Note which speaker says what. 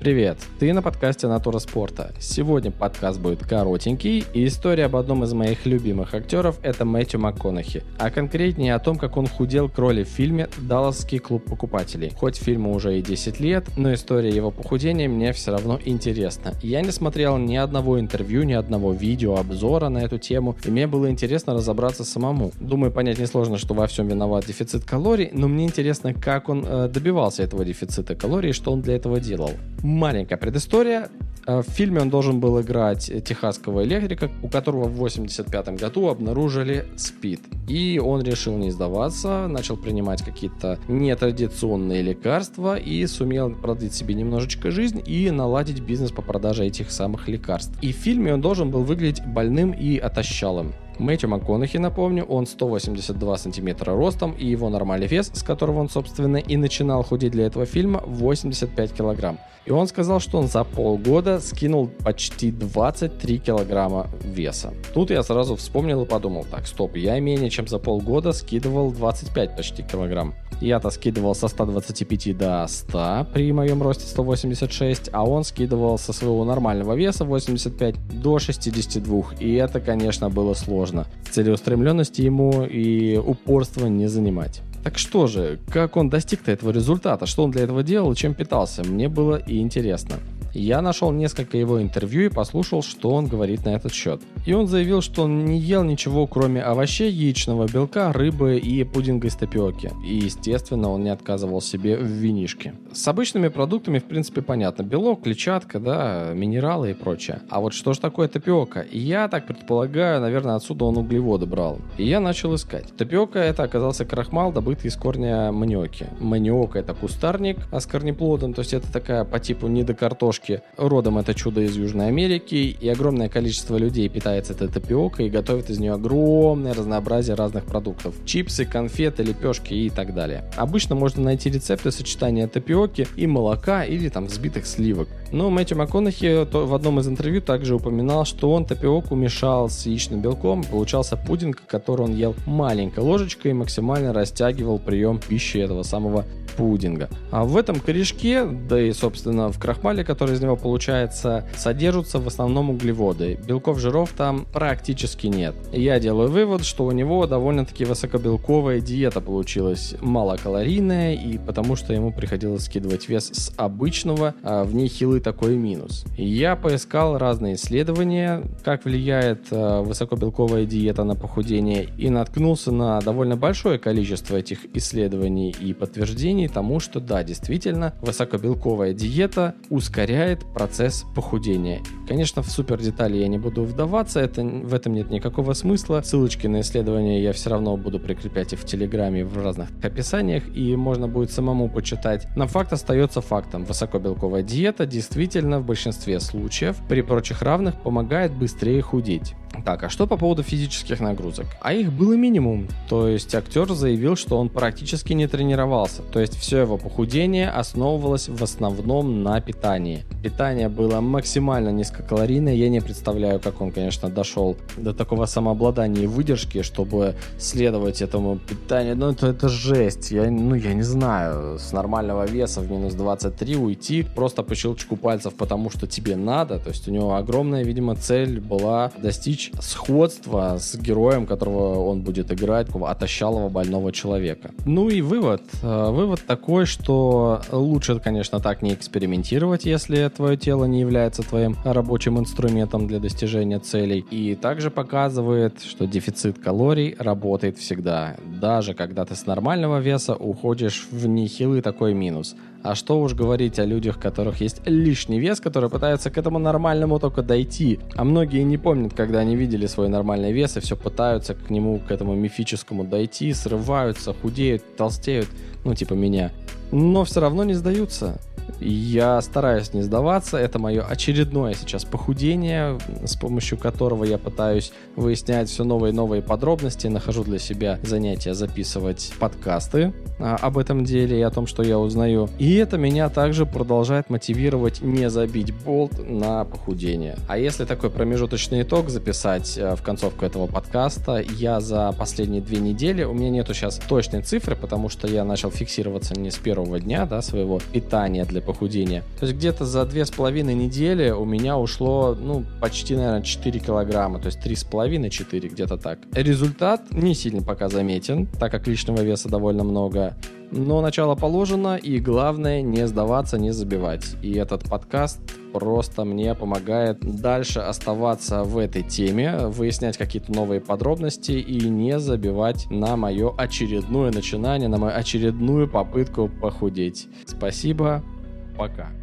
Speaker 1: Привет, ты на подкасте Натура Спорта. Сегодня подкаст будет коротенький, и история об одном из моих любимых актеров – это Мэтью МакКонахи, а конкретнее о том, как он худел к роли в фильме «Далласский клуб покупателей». Хоть фильму уже и 10 лет, но история его похудения мне все равно интересна. Я не смотрел ни одного интервью, ни одного видео, обзора на эту тему, и мне было интересно разобраться самому. Думаю, понять несложно, что во всем виноват дефицит калорий, но мне интересно, как он э, добивался этого дефицита калорий и что он для этого делал. Маленькая предыстория. Э, в фильме он должен был играть техасского электрика, у которого в 85 году обнаружили СПИД. И он решил не сдаваться, начал принимать какие-то нетрадиционные лекарства и сумел продлить себе немножечко жизнь и наладить бизнес по продаже этих самых лекарств. И в фильме он должен был выглядеть больным и отощалым. Мэтью МакКонахи, напомню, он 182 сантиметра ростом, и его нормальный вес, с которого он, собственно, и начинал худеть для этого фильма, 85 килограмм. И он сказал, что он за полгода скинул почти 23 килограмма веса. Тут я сразу вспомнил и подумал, так, стоп, я менее чем за полгода скидывал 25 почти килограмм. Я-то скидывал со 125 до 100 при моем росте 186, а он скидывал со своего нормального веса 85 до 62. И это, конечно, было сложно. Целеустремленности ему и упорства не занимать. Так что же, как он достиг-то этого результата? Что он для этого делал чем питался? Мне было и интересно. Я нашел несколько его интервью и послушал, что он говорит на этот счет. И он заявил, что он не ел ничего, кроме овощей, яичного белка, рыбы и пудинга из тапиоки. И, естественно, он не отказывал себе в винишке. С обычными продуктами, в принципе, понятно. Белок, клетчатка, да, минералы и прочее. А вот что же такое тапиока? Я так предполагаю, наверное, отсюда он углеводы брал. И я начал искать. Тапиока это оказался крахмал, добытый из корня маниоки. Маниока это кустарник а с корнеплодом, то есть это такая по типу недокартошки картошки. Родом это чудо из Южной Америки, и огромное количество людей питается этой тапиокой и готовит из нее огромное разнообразие разных продуктов. Чипсы, конфеты, лепешки и так далее. Обычно можно найти рецепты сочетания тапиоки и молока или там взбитых сливок. Но Мэтью МакКонахи в одном из интервью также упоминал, что он тапиоку мешал с яичным белком, получался пудинг, который он ел маленькой ложечкой и максимально растягивал прием пищи этого самого пудинга. А в этом корешке, да и собственно в крахмале, который из него получается, содержатся в основном углеводы. Белков, жиров там практически нет. я делаю вывод, что у него довольно-таки высокобелковая диета получилась, малокалорийная, и потому что ему приходилось скидывать вес с обычного, а в ней хилый такой минус. Я поискал разные исследования, как влияет э, высокобелковая диета на похудение, и наткнулся на довольно большое количество этих исследований и подтверждений тому, что да, действительно, высокобелковая диета ускоряет процесс похудения. Конечно, в супер детали я не буду вдаваться, это, в этом нет никакого смысла. Ссылочки на исследования я все равно буду прикреплять и в Телеграме, и в разных описаниях, и можно будет самому почитать. Но факт остается фактом. Высокобелковая диета действительно в большинстве случаев при прочих равных помогает быстрее худеть. Так, а что по поводу физических нагрузок? А их было минимум. То есть актер заявил, что он практически не тренировался. То есть все его похудение основывалось в основном на питании. Питание было максимально низкокалорийное. Я не представляю, как он, конечно, дошел до такого самообладания и выдержки, чтобы следовать этому питанию. Ну, это, это жесть. Я, ну, я не знаю. С нормального веса в минус 23 уйти просто по щелчку пальцев, потому что тебе надо. То есть у него огромная, видимо, цель была достичь сходства с героем, которого он будет играть, отощалого больного человека. Ну и вывод. Э, вывод такой, что лучше, конечно, так не экспериментировать, если твое тело не является твоим рабочим инструментом для достижения целей. И также показывает, что дефицит калорий работает всегда, даже когда ты с нормального веса уходишь в нехилый такой минус. А что уж говорить о людях, у которых есть лишний вес, которые пытаются к этому нормальному только дойти. А многие не помнят, когда они видели свой нормальный вес и все пытаются к нему, к этому мифическому дойти, срываются, худеют, толстеют, ну типа меня. Но все равно не сдаются. Я стараюсь не сдаваться. Это мое очередное сейчас похудение, с помощью которого я пытаюсь выяснять все новые и новые подробности. Нахожу для себя занятия записывать подкасты а, об этом деле и о том, что я узнаю. И это меня также продолжает мотивировать не забить болт на похудение. А если такой промежуточный итог записать а, в концовку этого подкаста, я за последние две недели, у меня нету сейчас точной цифры, потому что я начал фиксироваться не с первого дня да, своего питания для для похудения. То есть где-то за две с половиной недели у меня ушло, ну, почти, наверное, 4 килограмма, то есть три с половиной, 4, где-то так. Результат не сильно пока заметен, так как лишнего веса довольно много. Но начало положено, и главное не сдаваться, не забивать. И этот подкаст просто мне помогает дальше оставаться в этой теме, выяснять какие-то новые подробности и не забивать на мое очередное начинание, на мою очередную попытку похудеть. Спасибо, пока.